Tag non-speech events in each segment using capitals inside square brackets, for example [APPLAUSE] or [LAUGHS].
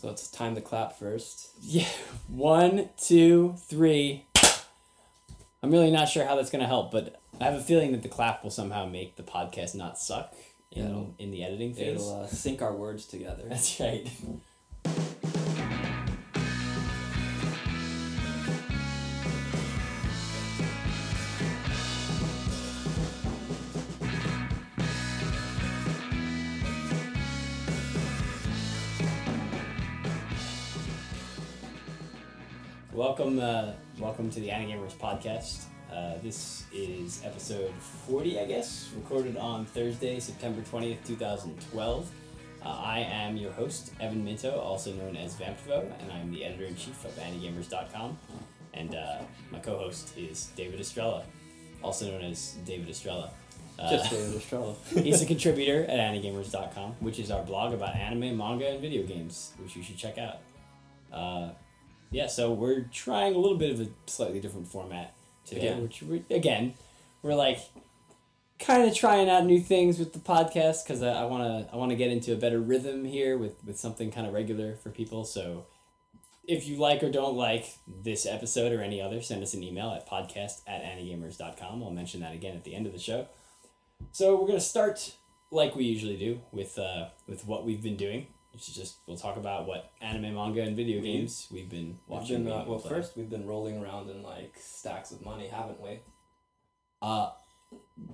So it's time to clap first. Yeah. One, two, three. I'm really not sure how that's gonna help, but I have a feeling that the clap will somehow make the podcast not suck in, It'll- in the editing phase. It'll uh, sync our words together. That's right. Welcome, uh, welcome to the Anigamers podcast. Uh, this is episode forty, I guess, recorded on Thursday, September twentieth, two thousand twelve. Uh, I am your host, Evan Minto, also known as Vampvo, and I'm the editor in chief of Anigamers.com. And uh, my co-host is David Estrella, also known as David Estrella. Uh, Just David Estrella. [LAUGHS] He's a contributor at Anigamers.com, which is our blog about anime, manga, and video games, which you should check out. Yeah, so we're trying a little bit of a slightly different format today. Again. Which we, again, we're like kind of trying out new things with the podcast because I want to I want to get into a better rhythm here with with something kind of regular for people. So if you like or don't like this episode or any other, send us an email at podcast at anigamers.com. I'll mention that again at the end of the show. So we're gonna start like we usually do with uh, with what we've been doing. Which is just we'll talk about what anime, manga, and video We- games we've been We've watching. been, uh, well, play. first we've been rolling around in like stacks of money, haven't we? uh,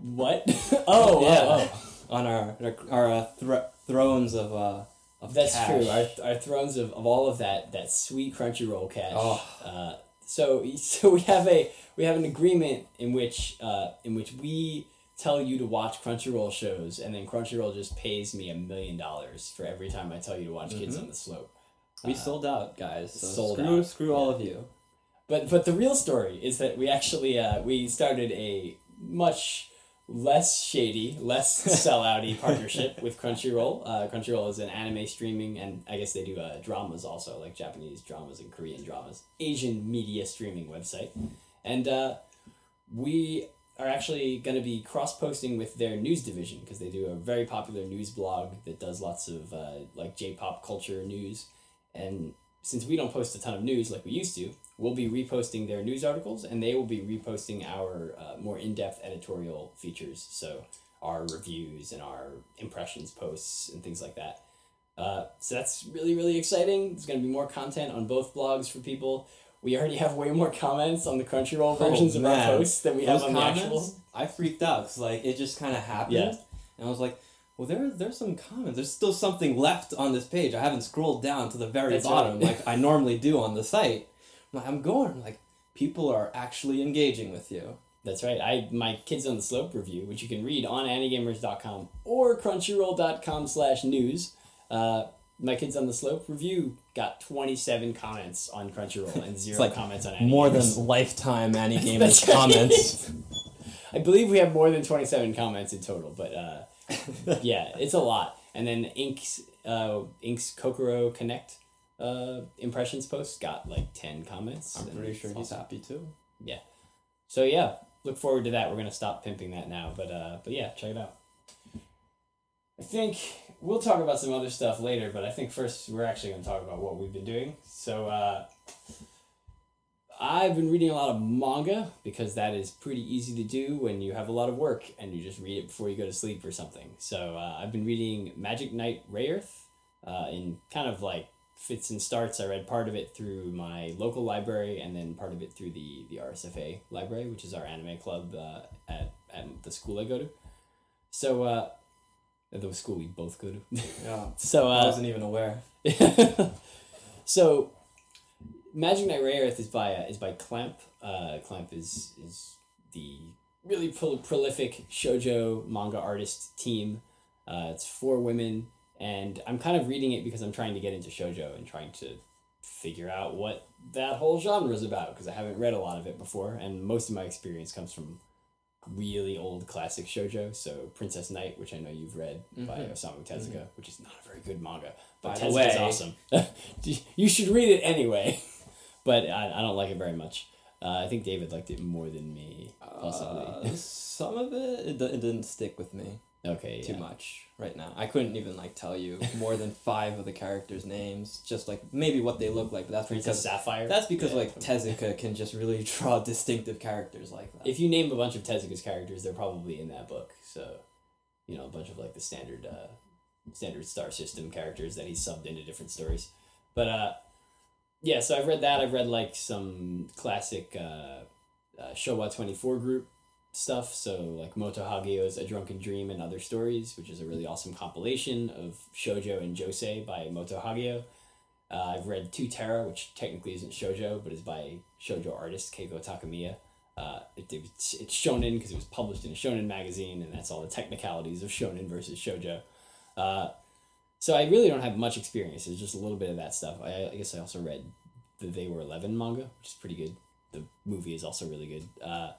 what? [LAUGHS] [LAUGHS] oh, Yeah. oh, oh. On our our, our uh, thro- thrones of uh of That's cash. true. Our, our thrones of, of all of that that sweet Crunchyroll cash. Oh. Uh, so [LAUGHS] so we have a we have an agreement in which uh, in which we tell you to watch Crunchyroll shows, and then Crunchyroll just pays me a million dollars for every time I tell you to watch Kids Mhm. on the Slope. we Uh, sold out, guys. So sold screw out, screw all of you. But but the real story is that we actually uh, we started a much less shady, less [LAUGHS] sellouty partnership with Crunchyroll. Uh, Crunchyroll is an anime streaming, and I guess they do uh, dramas also, like Japanese dramas and Korean dramas, Asian media streaming website, and uh, we are actually going to be cross posting with their news division because they do a very popular news blog that does lots of uh, like J pop culture news, and since we don't post a ton of news like we used to, we'll be reposting their news articles and they will be reposting our uh, more in-depth editorial features. So our reviews and our impressions posts and things like that. Uh, so that's really really exciting. There's going to be more content on both blogs for people we already have way more comments on the crunchyroll versions of our Oh, posts than we Those have on the comments, actual I freaked out because like it just kind of happened, Yeah. and I was like, well, there there's some comments. There's still something left on this page. I haven't scrolled down to the very That's bottom right. like I [LAUGHS] normally do on the site. I'm, like, I'm going I'm like people are actually engaging with you. That's right. I my Kids on the Slope review, which you can read on anigamers.com or crunchyroll.com slash news. Uh, my Kids on the Slope review got 27 comments on Crunchyroll and zero like comments on More than lifetime Annie [LAUGHS] Gamers comments. I believe we have more than 27 comments in total, but uh, [LAUGHS] yeah, it's a lot. And then Ink's, uh, Ink's Kokoro Connect uh, impressions post got like 10 comments. I'm pretty sure he's awesome. happy too. Yeah. So yeah, look forward to that. We're gonna stop pimping that now, but uh, but yeah, check it out. I think we'll talk about some other stuff later, but I think first we're actually gonna talk about what we've been doing. So uh, I've been reading a lot of manga because that is pretty easy to do when you have a lot of work and you just read it before you go to sleep or something. So uh, I've been reading Magic Knight Rayearth uh, in kind of like fits and starts. I read part of it through my local library and then part of it through the, the RSFA library, which is our anime club uh, at, at the school I go to. So, uh, the school we both go to. Yeah. [LAUGHS] so, I uh, wasn't even aware. [LAUGHS] so, Magic Knight Rayearth is by uh, is by Clamp. Uh, Clamp is is the really pro- prolific shojo manga artist team. Uh, it's four women, and I'm kind of reading it because I'm trying to get into shojo and trying to figure out what that whole genre is about because I haven't read a lot of it before, and most of my experience comes from really old classic shojo. So Princess Knight, which I know you've read by Mhm. Osamu Tezuka, which is not a very good manga, but By way- awesome. [LAUGHS] you should read it anyway, [LAUGHS] but I, I don't like it very much. Uh, I think David liked it more than me, possibly. Uh, some of it, it, it didn't stick with me. Okay. too yeah. much right now. I couldn't even like tell you more than five of the characters' names, just like maybe what they look like. But that's because Sapphire. that's because Yeah. like Tezuka can just really [LAUGHS] draw distinctive characters like that. if you name a bunch of Tezuka's characters, they're probably in that book. So, you know, a bunch of like the standard, uh, standard star system characters that he subbed into different stories. But uh, yeah, so I've read that. I've read like some classic uh, uh, Showa twenty four group stuff. So like Moto Hagio's A Drunken Dream and Other Stories, which is a really awesome compilation of shoujo and josei by Moto Hagio. Uh, I've read To Terra, which technically isn't shoujo, but is by shoujo artist Keiko Takemiya. Uh, it, it's, it's shonen because it was published in a shonen magazine, and that's all the technicalities of shonen versus shoujo. Uh, so I really don't have much experience. It's just a little bit of that stuff. I, I guess I also read the They Were Eleven manga, which is pretty good. The movie is also really good. Uh,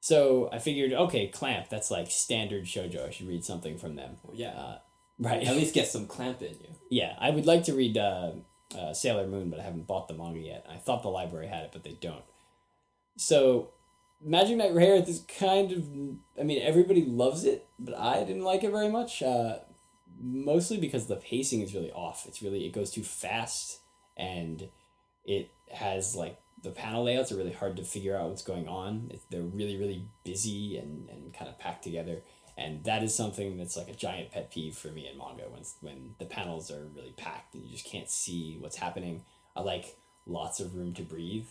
so I figured, okay, Clamp, that's like standard shojo. I should read something from them. Well, yeah, Uh, right. at least get some clamp in you. Yeah, I would like to read uh, uh, Sailor Moon, but I haven't bought the manga yet. I thought the library had it, but they don't. So, Magic Knight Rayearth is kind of. I mean, everybody loves it, but I didn't like it very much. Uh, mostly because the pacing is really off. It's really. It goes too fast, and it has, like, the panel layouts are really hard to figure out what's going on. They're really, really busy and, and kind of packed together and that is something that's like a giant pet peeve for me in manga when when the panels are really packed and you just can't see what's happening. I like lots of room to breathe,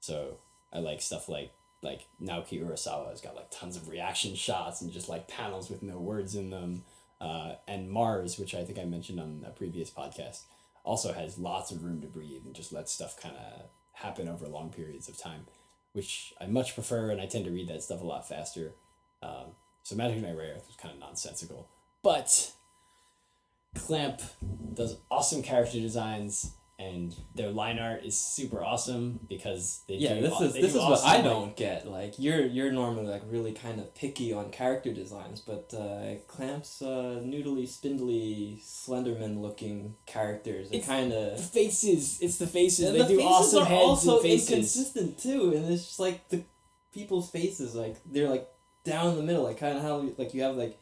so I like stuff like like Naoki Urasawa has got like tons of reaction shots and just like panels with no words in them. Uh, and Mars, which I think I mentioned on a previous podcast, also has lots of room to breathe and just lets stuff kind of happen over long periods of time, which I much prefer, and I tend to read that stuff a lot faster. Um, so Magic Knight Rayearth was kind of nonsensical. But Clamp does awesome character designs and their line art is super awesome because they Yeah, do this is this is what I don't get. Like you're you're normally like really kind of picky on character designs, but uh, Clamp's uh, noodly, spindly, Slenderman looking characters are kind of. faces. It's the faces. And they the do faces awesome are heads also and faces. inconsistent too, and it's just like the people's faces, like they're like down the middle, like kind of how like you have like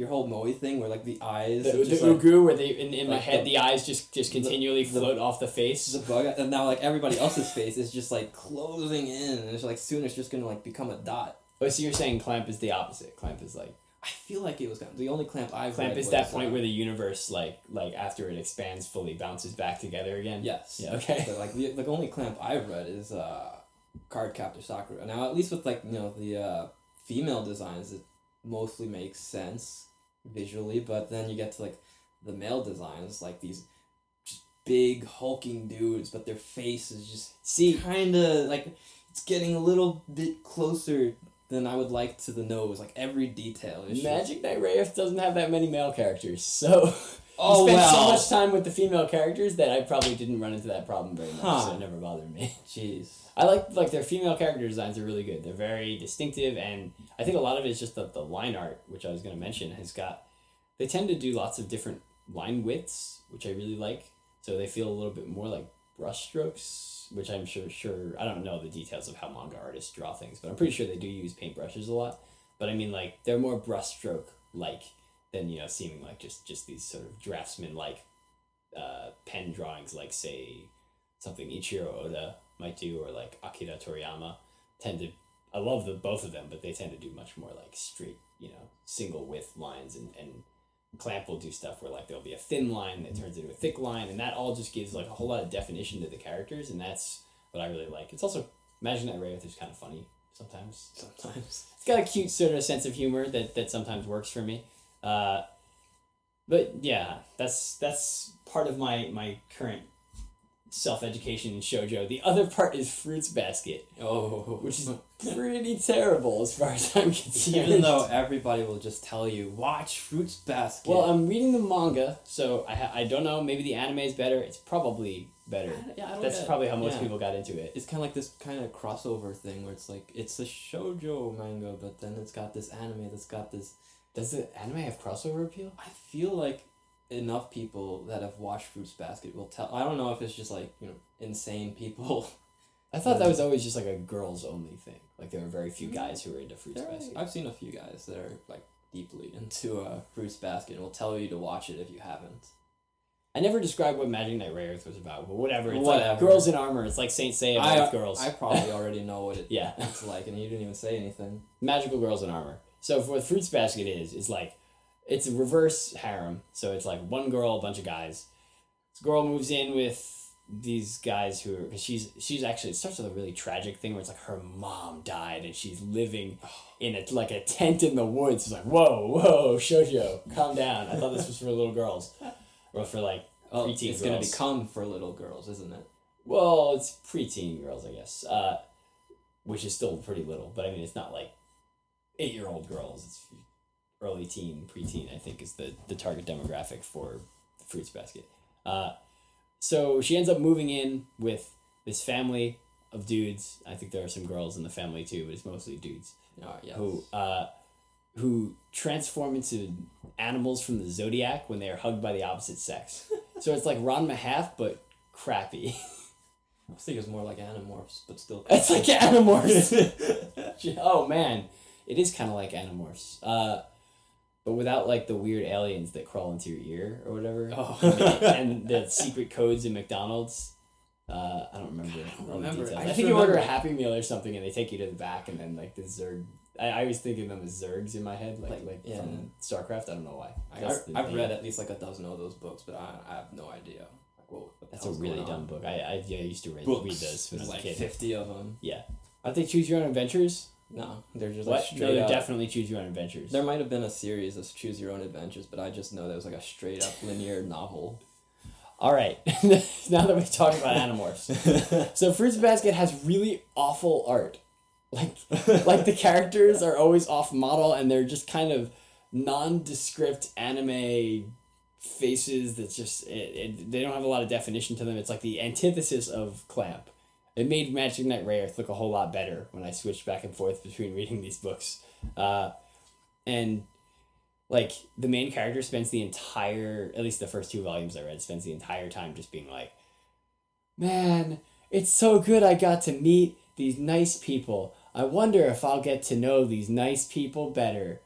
your whole Moe thing where like the eyes, The, the like, ugu where they in, in my head the- the, eyes just just continually the- float off the face. the bug, and now like everybody [LAUGHS] else's face is just like closing in, and it's like soon it's just gonna like become a dot. oh, so you're saying Clamp is the opposite. Clamp is like I feel like it was kind of, the only clamp I've Clamp read is that point uh, where the universe like like after it expands fully bounces back together again. yes Yeah. Okay. but like the, the only clamp I've read is uh Cardcaptor Sakura. Now at least with like you know the uh, female designs it mostly makes sense visually, but then you get to like the male designs like these just big hulking dudes, but their face is just See, kind of like it's getting a little bit closer than I would like to the nose. Like every detail is just- Magic Knight Rayearth doesn't have that many male characters, so [LAUGHS] Oh spent so much time with the female characters that I probably didn't run into that problem very much, Huh. so it never bothered me. [LAUGHS] Jeez. I like like their female character designs are really good. They're very distinctive, and I think a lot of it is just that the line art, which I was going to mention, has got. They tend to do lots of different line widths, which I really like. So they feel a little bit more like brushstrokes, which I'm sure sure I don't know the details of how manga artists draw things, but I'm pretty sure they do use paintbrushes a lot. But I mean, like they're more brushstroke like than you know seeming like just just these sort of draftsman like uh, pen drawings, like say something Eiichiro Oda might do, or like Akira Toriyama, tend to. I love the both of them, but they tend to do much more like straight, you know, single width lines, and and Clamp will do stuff where like there'll be a thin line that turns into a thick line, and that all just gives like a whole lot of definition to the characters, and that's what I really like. It's also Magic Knight Rayearth is kind of funny sometimes. Sometimes. It's got a cute sort of sense of humor that that sometimes works for me. Uh, but yeah, that's that's part of my my current self education in shojo. The other part is Fruits Basket, Oh, which is pretty terrible as far as I'm concerned. even though everybody will just tell you watch Fruits Basket. well, I'm reading the manga, so I ha- I don't know. Maybe the anime is better. It's probably better. yeah, I don't That's get- probably how most yeah. people got into it. It's kind of like this kind of crossover thing where it's like it's a shojo manga, but then it's got this anime that's got this. Does the anime have crossover appeal? I feel like enough people that have watched Fruits Basket will tell. I don't know if it's just like you know insane people. I thought that was always just like a girls only thing. Like there were very few guys who were into Fruits There Basket. I've seen a few guys that are like deeply into uh, Fruits Basket and will tell you to watch it if you haven't. I never described what Magic Knight Rayearth was about, but whatever. It's Whatever. like girls in armor. It's like Saint Seiya with girls. I probably [LAUGHS] already know what it, Yeah. it's like, and you didn't even say anything. magical girls in armor. So for what Fruits Basket is, is like it's a reverse harem. So it's like one girl, a bunch of guys. This girl moves in with these guys who are because she's she's actually it starts with a really tragic thing where it's like her mom died and she's living in a like a tent in the woods. It's like whoa whoa shoujo, calm down. I thought this was for little girls, or for like Oh, Preteen it's gonna become for little girls, isn't it? well, it's preteen girls, I guess. Uh, which is still pretty little, but I mean, it's not like eight year old girls. It's early teen, preteen. I think is the the target demographic for the Fruits Basket. Uh, so she ends up moving in with this family of dudes. I think there are some girls in the family too, but it's mostly dudes Oh, yes. who uh, who transform into animals from the zodiac when they are hugged by the opposite sex. so it's like Ranma half, but crappy. [LAUGHS] I think it's more like Animorphs, but still. It's like Animorphs. [LAUGHS] [LAUGHS] oh man, it is kind of like Animorphs. Uh, but without like the weird aliens that crawl into your ear or whatever. Oh. [LAUGHS] and the secret codes in McDonald's. Uh, I don't remember. I don't remember. I I, think you order a Happy Meal or something, and they take you to the back, and then like the Zerg. I, I always think of them as Zergs in my head, like Like, like, yeah. from StarCraft. I don't know why. I, I, I've read at least like a dozen of those books, but I, I have no idea. Like, That's a really dumb book. I I, yeah, I used to read, read those when I was like a kid. fifty of them. Yeah. Aren't they choose your own adventures? No, they're just What? like No, straight they're up. definitely choose your own adventures. There might have been a series of choose your own adventures, but I just know that was like a straight up linear [LAUGHS] novel. All right. [LAUGHS] now that we talked about Animorphs, [LAUGHS] so Fruits Basket has really awful art. Like, like the characters are always off model, and they're just kind of nondescript anime faces. That's just it, it, they don't have a lot of definition to them. It's like the antithesis of Clamp. It made Magic Knight Rayearth look a whole lot better when I switched back and forth between [LAUGHS] reading these books, uh, and like the main character spends the entire at least the first two volumes I read spends the entire time just being like, Man, it's so good I got to meet these nice people. I wonder if I'll get to know these nice people better.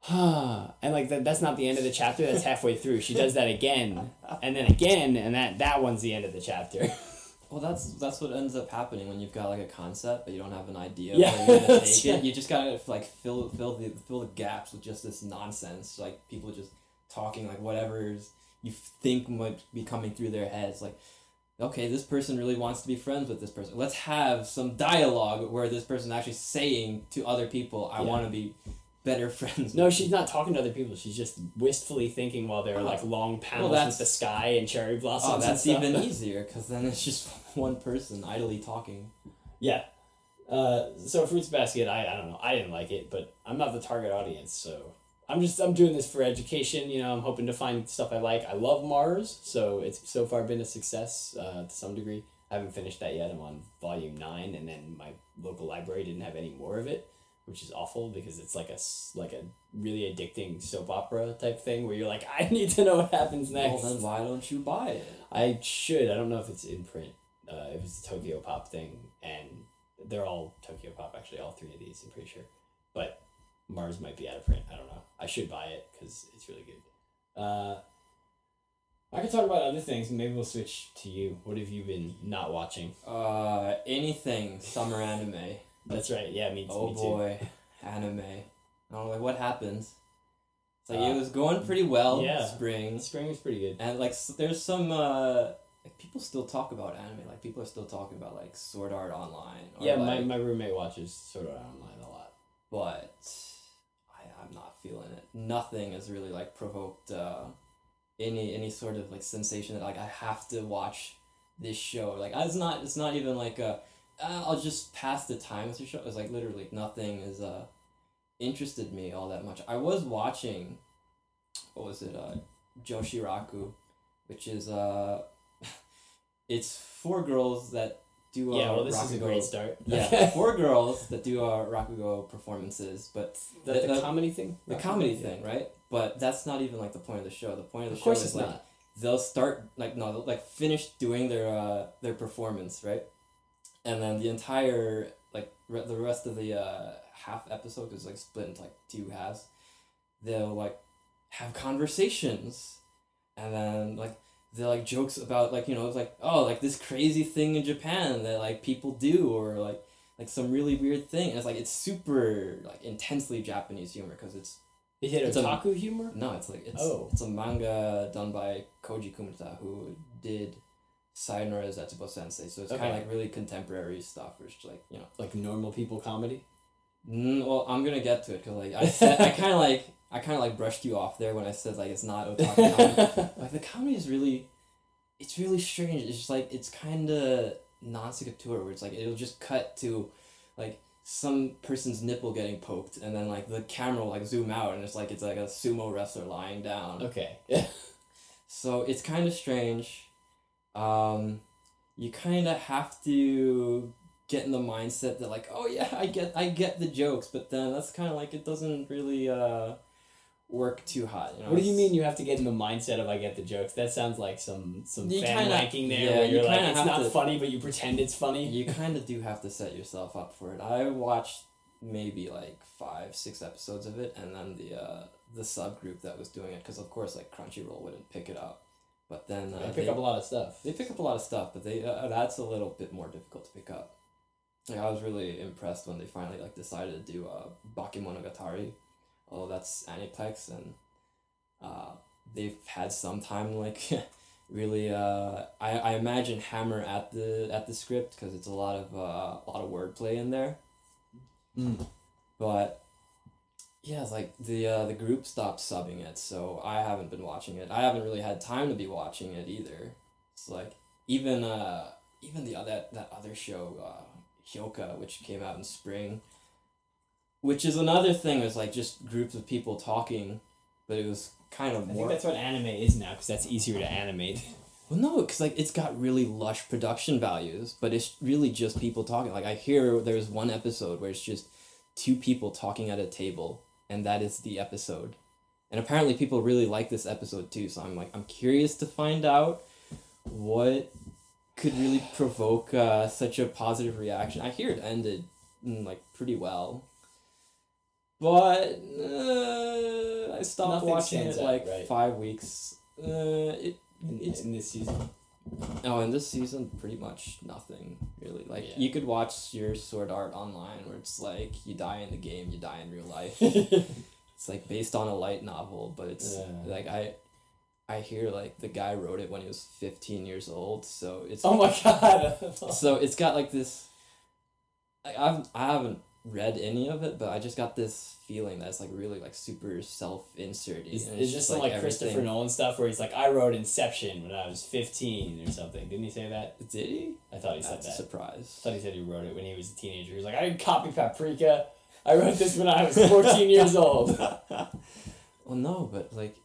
Huh. [SIGHS] And like that that's not the end of the chapter, that's [LAUGHS] halfway through. She does that again and then again and that that one's the end of the chapter. [LAUGHS] Well, that's that's what ends up happening when you've got like a concept, but you don't have an idea Yeah, where you're gonna [LAUGHS] take right. it. You just gotta like fill fill the fill the gaps with just this nonsense, like people just talking like whatever's you think might be coming through their heads, like. Okay, this person really wants to be friends with this person. Let's have some dialogue where this person actually saying to other people, "I Yeah. want to be better [LAUGHS] friends." No, she's not talking to other people. She's just wistfully thinking while there are like long panels that's- with the sky and cherry blossoms. Oh, that's even [LAUGHS] easier because then it's just [LAUGHS] one person idly talking. Yeah. Uh, so Fruits Basket, I, I don't know. I didn't like it, but I'm not the target audience, so I'm just I'm doing this for education. You know, I'm hoping to find stuff I like. I love Mars, so it's so far been a success uh, to some degree. I haven't finished that yet. I'm on volume nine, and then my local library didn't have any more of it, which is awful because it's like a like a really addicting soap opera type thing where you're like, [LAUGHS] I need to know what happens next. Well, then why don't you buy it? I should. I don't know if it's in print. Uh, it was a Tokyo Pop thing, and they're all Tokyo Pop. Actually, all three of these, I'm pretty sure. But Mars might be out of print. I don't know. I should buy it because it's really good. Uh, I could talk about other things. Maybe we'll switch to you. What have you been not watching? Uh, anything summer anime. That's right. Yeah, me, Oh me too. Oh boy, anime. I don't know like what happens. It's like Uh, it was going pretty well. yeah. Spring Spring was pretty good. and like there's some uh like people still talk about anime. Like people are still talking about like Sword Art Online. Or Yeah, my, like, my roommate watches Sword Art Online a lot. but I I'm not feeling it. Nothing has really like provoked uh any any sort of like sensation that like I have to watch this show. Like it's not it's not even like a uh, I'll just pass the time with the show. It's like literally nothing is uh interested me all that much. I was watching what was it uh Joshiraku, which is uh [LAUGHS] it's four girls that do uh, yeah, well, this is a Rakugo- great start. [LAUGHS] yeah, four girls that do uh, Rakugo performances, but the, the- the, comedy thing. the Rakugo? comedy Yeah. thing, right? But that's not even like the point of the show. The point of the Of show course, is like not. they'll start like no, they'll like finish doing their uh their performance, right? And then the entire like re- the rest of the uh half episode is like split into like two halves. they'll like have conversations, and then like they're like jokes about like you know it's like oh like this crazy thing in Japan that like people do or like like some really weird thing. And it's like it's super like intensely Japanese humor because it's Is it It's a- otaku humor? no, it's like it's Oh. it's a manga done by Koji Kumeta who did Sayonara Zetsubo Sensei. So it's kind of like really contemporary stuff, which like you know. Like normal people comedy? Mm, well, I'm gonna get to it because like I [LAUGHS] said, I kind of like I kind of like brushed you off there when I said like it's not [LAUGHS] otaku comedy. Like the comedy is really, it's really strange. It's just like it's kind of non sequitur where it's like it'll just cut to, like some person's nipple getting poked and then like the camera will like zoom out and it's like it's like a sumo wrestler lying down. okay. [LAUGHS] So it's kind of strange. Um, you kind of have to get in the mindset that like, oh yeah, I get I get the jokes, but then that's kind of like it doesn't really uh work too hot. You know? What do you mean you have to get in the mindset of I get the jokes? That sounds like some some You fan kinda- ranking there yeah, where you you're like it's not to- funny but you pretend it's funny. You [LAUGHS] kind of do have to set yourself up for it. I watched maybe like five, six episodes of it, and then the uh, the subgroup that was doing it, because of course like Crunchyroll wouldn't pick it up. But then uh, I pick they- up a lot of stuff. They pick up a lot of stuff, but they uh, that's a little bit more difficult to pick up. Like, I was really impressed when they finally like decided to do uh, Bakemonogatari, although that's Aniplex, and uh, they've had some time like [LAUGHS] really. Uh, I, I imagine hammer at the at the script because it's a lot of uh, a lot of wordplay in there, Mm. but. Yeah, it's like the uh, the group stopped subbing it, so I haven't been watching it. I haven't really had time to be watching it either. It's like even uh even the other that other show uh Hyoka which came out in spring which is another thing was like just groups of people talking but it was kind of I think that's what anime is now because that's easier to animate. [LAUGHS] well no cuz like it's got really lush production values but it's really just people talking like I hear there's one episode where it's just two people talking at a table and that is the episode and apparently people really like this episode too so I'm like I'm curious to find out what could really provoke uh, such a positive reaction. I hear it ended mm, like pretty well, but uh, I stopped Nothing watching it out, like right? five weeks. Uh, it In, it's in this season. Oh, and this season pretty much nothing really. Like Yeah. you could watch your Sword Art online, where it's like you die in the game, you die in real life. [LAUGHS] it's like based on a light novel, but it's Yeah. like I. I hear like the guy wrote it when he was fifteen years old, so it's oh my [LAUGHS] god. [LAUGHS] so it's got like this I, I've, I haven't read any of it but i just got this feeling that's like really like super self-inserty Is, and it's this just some like, like Christopher Nolan stuff where he's like, I wrote Inception when I was fifteen or something? Didn't he say that? did he I thought he said that's a that. I surprise thought he said he wrote it when he was a teenager. He was like, I didn't copy Paprika. I wrote this when I was fourteen years old. [LAUGHS] [LAUGHS] well no but like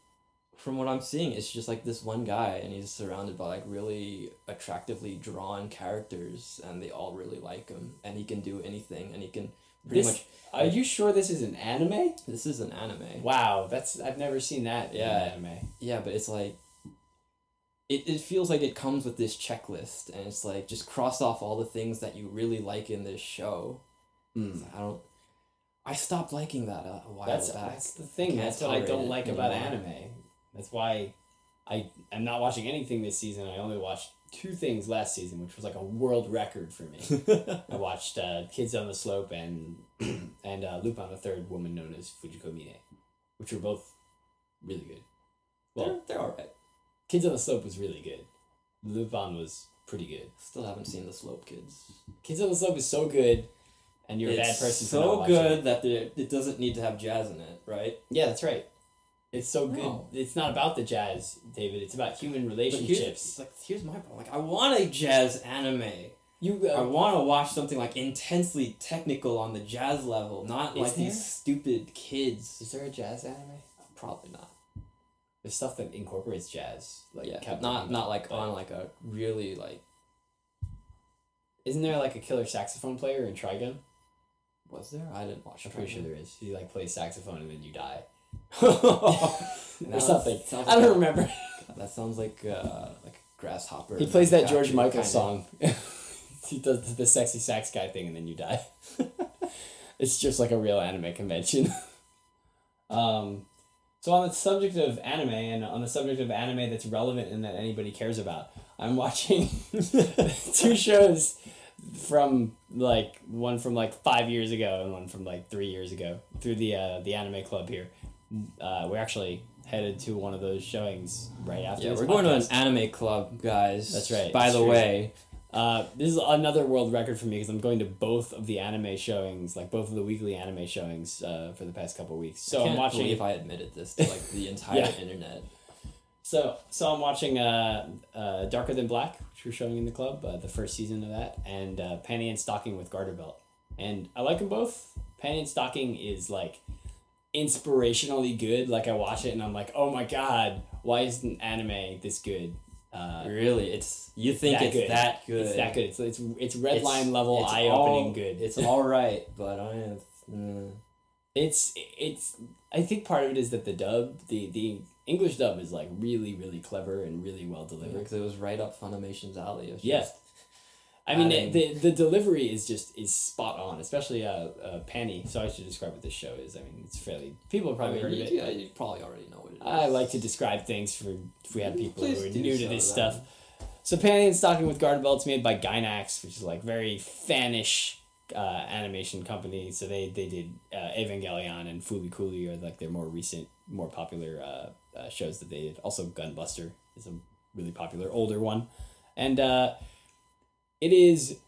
from what i'm seeing it's just like this one guy and he's surrounded by like really attractively drawn characters and they all really like him and he can do anything and he can pretty This- much Are you sure this is an anime? this is an anime Wow, that's I've never seen that Yeah. in anime. Yeah, but it's like it, it feels like it comes with this checklist and it's like just cross off all the things that you really like in this show. Mm. I don't I stopped liking that a, while That's back. that's the thing. That's what I don't like about anymore. anime. That's why I am not watching anything this season. I only watched two things last season, which was like a world record for me. [LAUGHS] I watched uh, Kids on the Slope and [CLEARS THROAT] and uh, Lupin the Third, woman known as Fujiko Mine, which were both really good. they're, Well, they're alright. Kids on the Slope was really good. Lupin was pretty good. Still haven't seen the Slope Kids. Kids on the Slope is so good, and you're a bad It's person so good it. that it doesn't need to have jazz in it, right? Yeah, that's right. It's so good. No. It's not about the jazz, David. It's about human But here's, relationships. like here's my problem. Like I want a jazz anime. You I uh, want to watch something like intensely technical on the jazz level, not like there? these stupid kids. Is there a jazz anime? Probably not. There's stuff that incorporates jazz, like yeah, Captain not not like but- on like a really like. Isn't there like a killer saxophone player in Trigun? Was there? I didn't watch. I'm pretty sure there is. He like plays saxophone and then you die. [LAUGHS] or something. I don't like- remember. God, [LAUGHS] that sounds like uh like grasshopper. He plays that George Michael kinda. song. [LAUGHS] he does the sexy sax guy thing and then you die. it's just like a real anime convention. um, So on the subject of anime and on the subject of anime that's relevant and that anybody cares about, I'm watching two shows from like one from like five years ago and one from like three years ago through the uh, the anime club here. Uh, we're actually headed to one of those showings right after. Yeah, this we're going to an anime club, guys. That's right, By the true. way, Uh, this is another world record for me because I'm going to both of the anime showings, like both of the weekly anime showings, uh, for the past couple weeks. So I I'm watching. believe I admitted this to like the [LAUGHS] entire Yeah. internet. So so I'm watching uh, uh, Darker Than Black, which we're showing in the club, uh, the first season of that, and uh, Panty and Stocking with Garter Belt, and I like them both. Panty and Stocking is like inspirationally good. Like I watch it and I'm like, oh my god, why isn't anime this good? Uh, Really, it's you think That it's good. that good. It's that good. It's it's it's red It's- line level, eye opening good. It's all right, but I. Mm, It's it's I think part of it is that the dub, the the English dub is like really really clever and really well delivered. because it was right up Funimation's alley. Yeah. just- I mean adding- the the delivery is just is spot on, especially uh, uh Penny. So I should describe what this show is. I mean it's fairly people have I probably mean, heard you, of it. yeah, you probably already know what it is. I like to describe things for if we have people Please who are new to this stuff. So Panty and Stocking with Garter Belts made by Gainax, which is like very fanish uh, animation company. So they they did uh, Evangelion and Fooly Cooly are like their more recent, more popular uh, uh, shows that they did. Also Gunbuster is a really popular older one, and uh, it is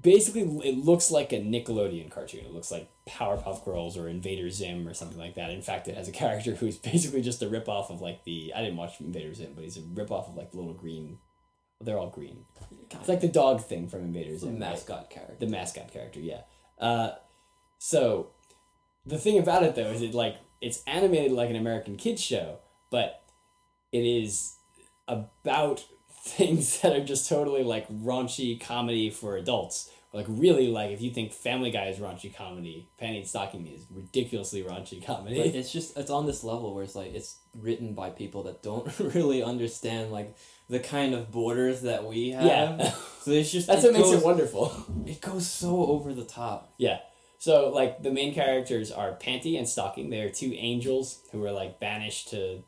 basically it looks like a Nickelodeon cartoon. It looks like Powerpuff Girls or Invader Zim or something like that. In fact, it has a character who's basically just a ripoff of like the I didn't watch Invader Zim, but he's a ripoff of like the little green. They're all green. It's like the dog thing from Invader the Zim. right? mascot character. the mascot character yeah uh, so the thing about it though is it like it's animated like an american kids show but it is about things that are just totally like raunchy comedy for adults like really like if you think family guy is raunchy comedy penny and stocking is ridiculously raunchy comedy But it's just it's on this level where it's like it's written by people that don't [LAUGHS] really understand like the kind of borders that we have. yeah [LAUGHS] So it's just that's it what makes it wonderful It goes so over the top. Yeah. So like the main characters are Panty and Stocking. They are two angels who are like banished to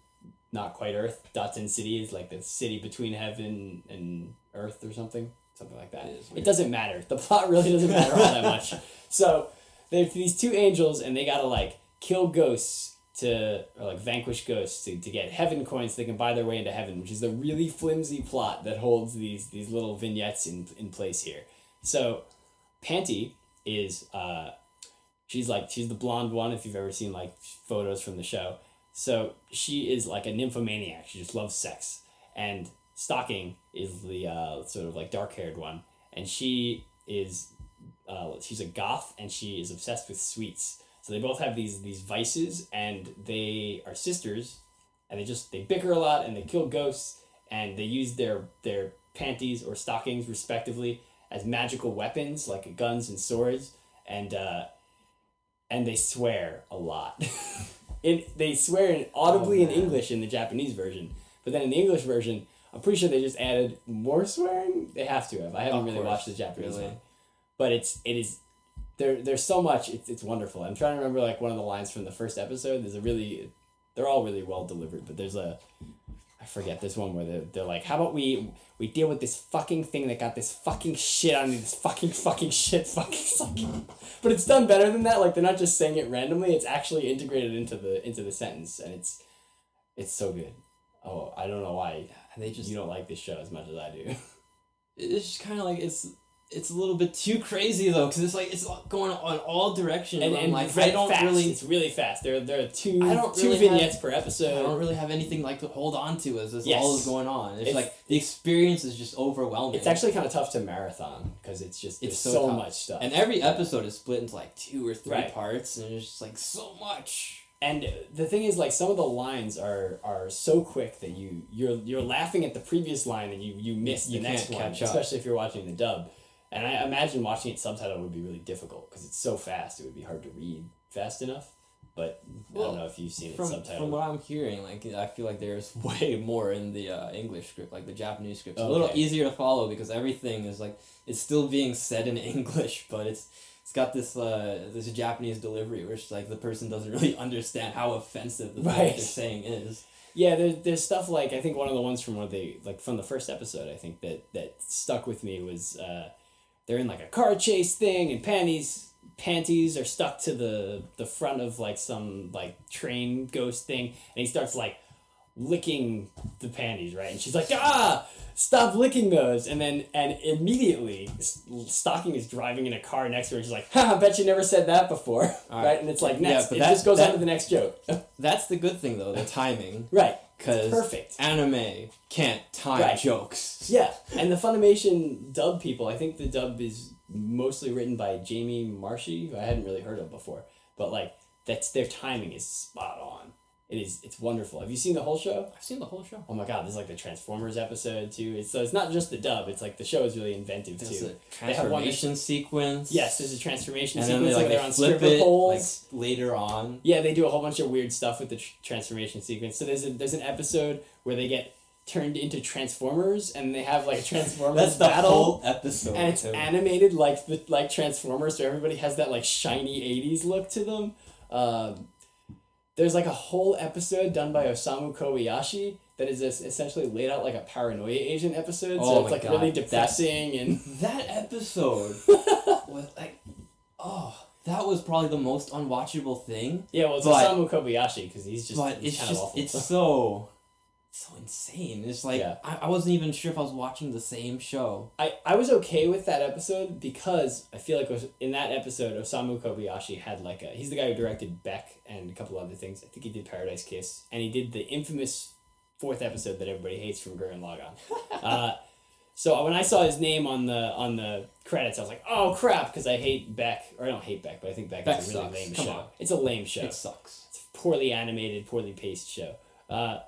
not quite Earth. Daten City is like the city between heaven and Earth or something. Something like that. It It doesn't matter. The plot really doesn't matter all that much. [LAUGHS] So there's these two angels and they gotta like kill ghosts to or like vanquish ghosts to, to get heaven coins so they can buy their way into heaven, which is the really flimsy plot that holds these these little vignettes in, in place here. So Panty is uh she's like she's the blonde one if you've ever seen like photos from the show. So she is like a nymphomaniac. She just loves sex. And Stocking is the uh, sort of like dark haired one, and she is uh, she's a goth and she is obsessed with sweets. So they both have these these vices, and they are sisters, and they just they bicker a lot and they kill ghosts, and they use their their panties or stockings respectively as magical weapons like guns and swords, and uh, and they swear a lot. [LAUGHS] in they swear in, audibly Oh, in. English in the Japanese version, but then in the English version, I'm pretty sure they just added more swearing. They have to have. I haven't Of really course, watched the Japanese really. one, but it's it is there. There's so much. It's it's wonderful. I'm trying to remember like one of the lines from the first episode. There's a really, they're all really well delivered, but there's a. Forget this one where they're, they're like, how about we we deal with this fucking thing that got this fucking shit on this fucking fucking shit fucking sucking. But it's done better than that. Like they're not just saying it randomly. It's actually integrated into the into the sentence, and it's it's so good. Oh, I don't know why they just you don't like this show as much as I do. [LAUGHS] it's just kind of like it's it's a little bit too crazy though because it's like it's going on all directions. and and like I don't fast. really It's really fast. There there are two I don't two really vignettes have- per episode. I don't really have anything like to hold on to as this Yes. all is going on. It's, It's- like the experience is just overwhelming. It's actually kind of tough to marathon because it's just It's so, so much stuff. and every episode is split into like two or three Right. parts, and it's just like so much. And the thing is, like some of the lines are are so quick that you you're you're laughing at the previous line and you you miss You the next one, up. especially if you're watching the dub. And I imagine watching it subtitled would be really difficult because it's so fast. It would be hard to read fast enough. but I don't know if you've seen it From, subtitled. from what I'm hearing, like I feel like there's [LAUGHS] way more in the uh, English script, like the Japanese script. It's a little easier to follow because everything is like it's still being said in [LAUGHS] English, but it's it's got this uh, this Japanese delivery, which like the person doesn't [LAUGHS] really understand how offensive the thing Right. they're saying is. Yeah, there's there's stuff like I think one of the ones from one of the like from the first episode I think that that stuck with me was uh, they're in like a car chase thing and panties panties are stuck to the the front of like some like train ghost thing and he starts like licking the panties right and she's like ah stop licking those and then and immediately stocking is driving in a car next to her and she's like ha I bet you never said that before right. right. and it's like Yeah, next but it that- just goes on to the next joke [LAUGHS] That's the good thing though, the timing, right because perfect anime can't time Right. jokes. Yeah, and the Funimation dub people, I think the dub is mostly written by Jamie Marchi, who I hadn't really heard of before. But like that's their timing is spot on. It is it's wonderful. Have you seen the whole show? I've seen the whole show. Oh my god, there's like the Transformers episode too. It's so it's not just the dub, it's like the show is really inventive There's too. a They transformation sequence. Yes, there's a transformation and then sequence they, like like, they're on flip stripper it poles. like later on. Yeah, they do a whole bunch of weird stuff with the tr- transformation sequence. So there's a, there's an episode where they get turned into Transformers and they have like a [LAUGHS] Transformers That's the battle. whole episode. and it's too. animated like the like Transformers, so everybody has that like shiny '80s look to them. Um, there's like a whole episode done by Osamu Kobayashi that is es- essentially laid out like a paranoia agent episode. Oh so it's like God, really depressing and [LAUGHS] That episode [LAUGHS] was like, oh, that was probably the most unwatchable thing. yeah, well it's But- Osamu Kobayashi because he's just but he's it's just awful. it's [LAUGHS] so so insane. It's like Yeah. I, I wasn't even sure if I was watching the same show. I, I was okay with that episode because I feel like was- in that episode Osamu Kobayashi had like a he's the guy who directed Beck and a couple other things. I think he did Paradise Kiss and he did the infamous fourth episode that everybody hates from Gurren Lagann. [LAUGHS] uh, so when I saw his name on the on the credits, I was like, oh crap, because I hate Beck or I don't hate Beck, but I think Beck, Beck is a really sucks. lame Come show. on. It's a lame show. It sucks. It's, sucks. poorly animated, poorly paced show. Uh,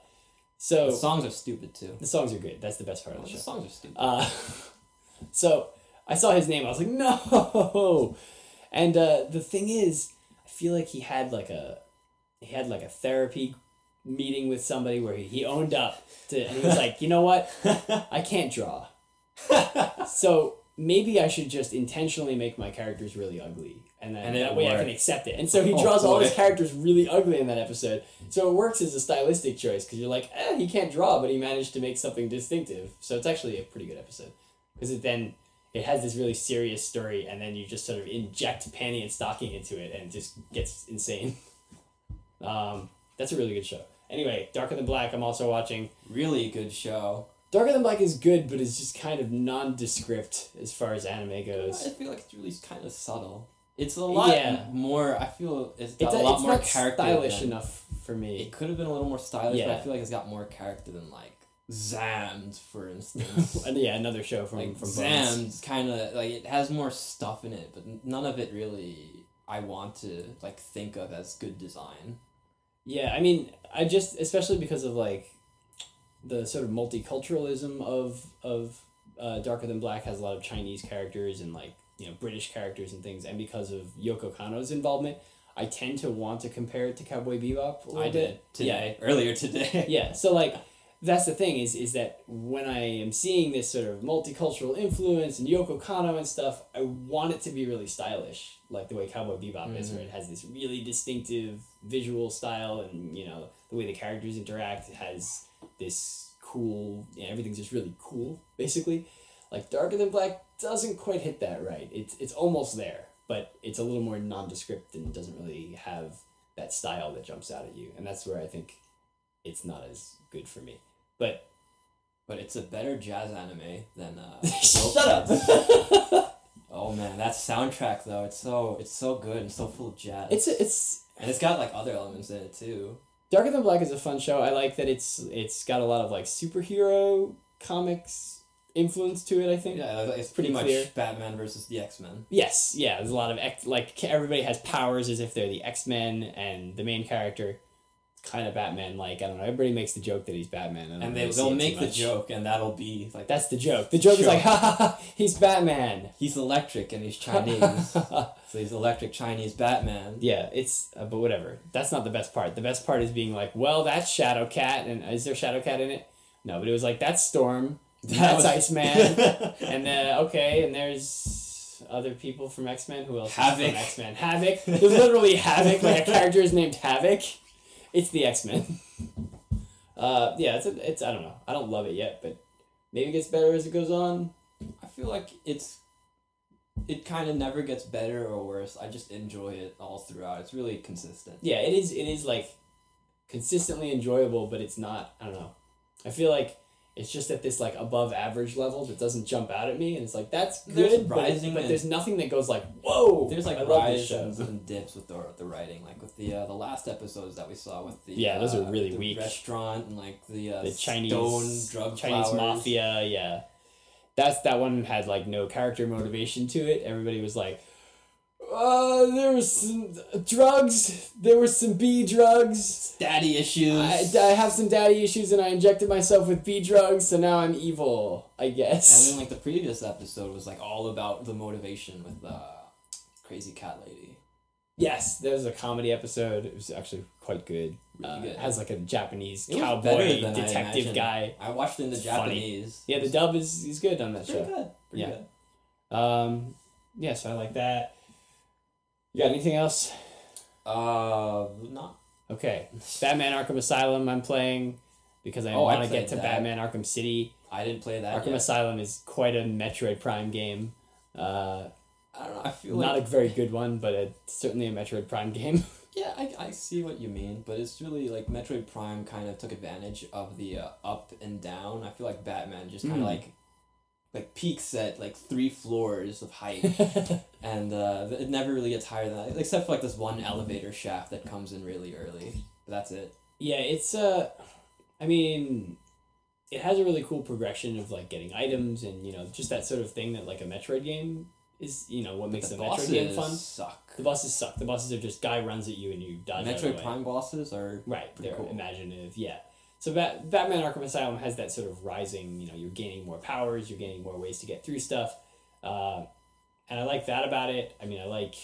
The so songs are stupid too. the songs are good. That's the best part of the show. The show. songs are stupid. Uh, [LAUGHS] so I saw his name. I was like, no. And uh, the thing is, I feel like he had like a he had like a therapy meeting with somebody where he, he owned up to and he was like, you know what, [LAUGHS] I can't draw. so maybe I should just intentionally make my characters really ugly. And then And that way I can accept it. And so he [LAUGHS] Oh, draws all his characters really ugly in that episode. So it works as a stylistic choice because you're like, eh, he can't draw, but he managed to make something distinctive. So it's actually a pretty good episode because it then it has this really serious story, and then you just sort of inject panty and stocking into it, and it just gets insane. [LAUGHS] Um, that's a really good show. Anyway, Darker Than Black. I'm also watching. really good show. Darker Than Black is good, but it's just kind of nondescript as far as anime goes. I feel like it's really kind of subtle. It's a lot Yeah. more. I feel it's It's, got a, a lot it's more not character. stylish than- enough for me. It could have been a little more stylish, but I feel like it's got more character than like Xam'd, for instance. [LAUGHS] Yeah, another show from like from. Xam'd, kind of like it has more stuff in it, but none of it really I want to like think of as good design. Yeah, I mean, I just especially because of like the sort of multiculturalism of of uh, Darker Than Black has a lot of Chinese characters and like you know British characters and things, and because of Yoko Kanno's involvement, I tend to want to compare it to Cowboy Bebop a little I bit. did today, earlier today. [LAUGHS] Yeah, so like that's the thing is is that when I am seeing this sort of multicultural influence and Yoko Kanno and stuff, I want it to be really stylish, like the way Cowboy Bebop is, where mm-hmm. it has this really distinctive visual style, and you know the way the characters interact has this cool. You know, everything's just really cool, basically. Like Darker Than Black doesn't quite hit that right. It's it's almost there, but it's a little more nondescript and doesn't really have that style that jumps out at you, and that's where I think it's not as good for me. But But it's a better jazz anime than uh [LAUGHS] shut up. [LAUGHS] Oh man, that soundtrack though, it's so it's so good and so full of jazz. It's it's and it's got like other elements in it too. Darker Than Black is a fun show. I like that it's it's got a lot of like superhero comics influence to it. I think. Yeah, it's Pretty pretty much clear. Batman versus the X Men. Yes, yeah. There's a lot of X, like everybody has powers as if they're the X Men, and the main character kind of Batman like. I don't know. Everybody makes the joke that he's Batman, don't And they they'll make the joke, and that'll be like That's the joke. The joke is like, ha ha ha, he's Batman. he's electric and he's [LAUGHS] Chinese, so he's electric Chinese Batman. Yeah, it's uh, but whatever. That's not the best part. The best part is being like, well, that's Shadow Cat, and is there Shadow Cat in it? No, but it was like that's Storm, [LAUGHS] that's Iceman, [LAUGHS] and then okay, and there's other people from X Men. Who else? Havoc. X Men. Havoc. There's literally Havoc. Like a character is named Havoc. It's the X Men. [LAUGHS] Uh, yeah, it's a, it's I don't know. I don't love it yet, but maybe it gets better as it goes on. I feel like it's it kind of never gets better or worse. I just enjoy it all throughout. It's really consistent. yeah, it is. It is like consistently enjoyable, but it's not. I don't know. I feel like it's just at this like above average level that doesn't jump out at me, and it's like that's There's good, but, rising but and- there's nothing that goes like whoa. There's like I rises and dips with the, the writing, like with the uh, the last episodes that we saw with the Yeah, those are uh, really the weak. restaurant and like the uh, the Chinese stone drug Chinese flowers. mafia. Yeah, that's that one had like no character motivation to it. Everybody was like. Uh, there was some drugs. There were some B drugs. daddy issues. I, I have some daddy issues and I injected myself with B drugs, so now I'm evil, I guess. and then like the previous episode was like all about the motivation with the crazy cat lady. Yes, there was a comedy episode. It was actually quite good. Really Uh, good. It has like a Japanese It cowboy than I detective guy. I watched it in the It's funny. Japanese. Yeah, the dub is he's good on that pretty show. good. Pretty Yeah. good. Um, yeah, so I like that. You got anything else? Uh, not. Okay, Batman Arkham Asylum. I'm playing because I Oh, want to get to that. Batman Arkham City. I didn't play that. Arkham yet. Asylum is quite a Metroid Prime game. Uh, I don't know. I feel not like a very good one, but a, certainly a Metroid Prime [LAUGHS] game. yeah, I, I see what you mean, but it's really like Metroid Prime kind of took advantage of the uh, up and down. I feel like Batman just kind of Mm. like like peaks at like three floors of height, [LAUGHS] and uh, it never really gets higher than that, except for like this one elevator shaft that comes in really early. But that's it. Yeah, it's uh I mean it has a really cool progression of like getting items and you know just that sort of thing that like a Metroid game is you know what makes the a Metroid game fun. suck. The bosses suck. The bosses are just guy runs at you and you dodge out of the Metroid. Prime bosses are Right, they're cool. imaginative. Yeah. So Bat- Batman Arkham Asylum has that sort of rising. You know, you're gaining more powers. You're gaining more ways to get through stuff, uh, and I like that about it. I mean, I like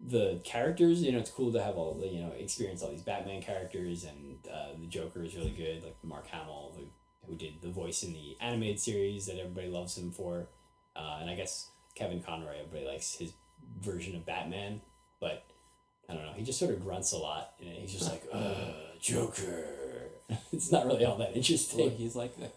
the characters. You know, it's cool to have all the you know experience all these Batman characters, and uh, the Joker is really good. Like Mark Hamill, who, who did the voice in the animated series that everybody loves him for, uh, and I guess Kevin Conroy. Everybody likes his version of Batman, but I don't know. He just sort of grunts a lot, and he's just like, [LAUGHS] "Ugh, Joker." [LAUGHS] it's not really all that Well, interesting. he's like a